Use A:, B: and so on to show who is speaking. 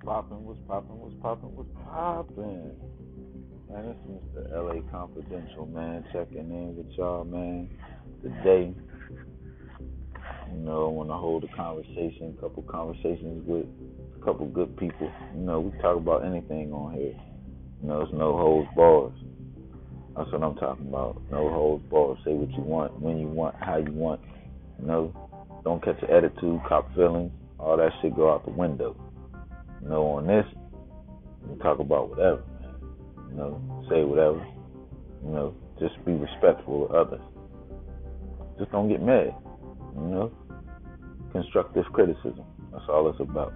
A: What's poppin'? What's poppin'? What's poppin'? What's poppin'? Man, this is Mr. LA Confidential, man. Checking in with y'all, man. Today, you know, I want to hold a conversation, couple conversations with a couple good people. You know, we talk about anything on here. You know, it's no holds bars. That's what I'm talking about. No holds bars. Say what you want, when you want, how you want. You know, don't catch an attitude, cop feelings. All that shit go out the window. You know, on this, we talk about whatever. You know, say whatever. You know, just be respectful of others. Just don't get mad. You know, constructive criticism. That's all it's about.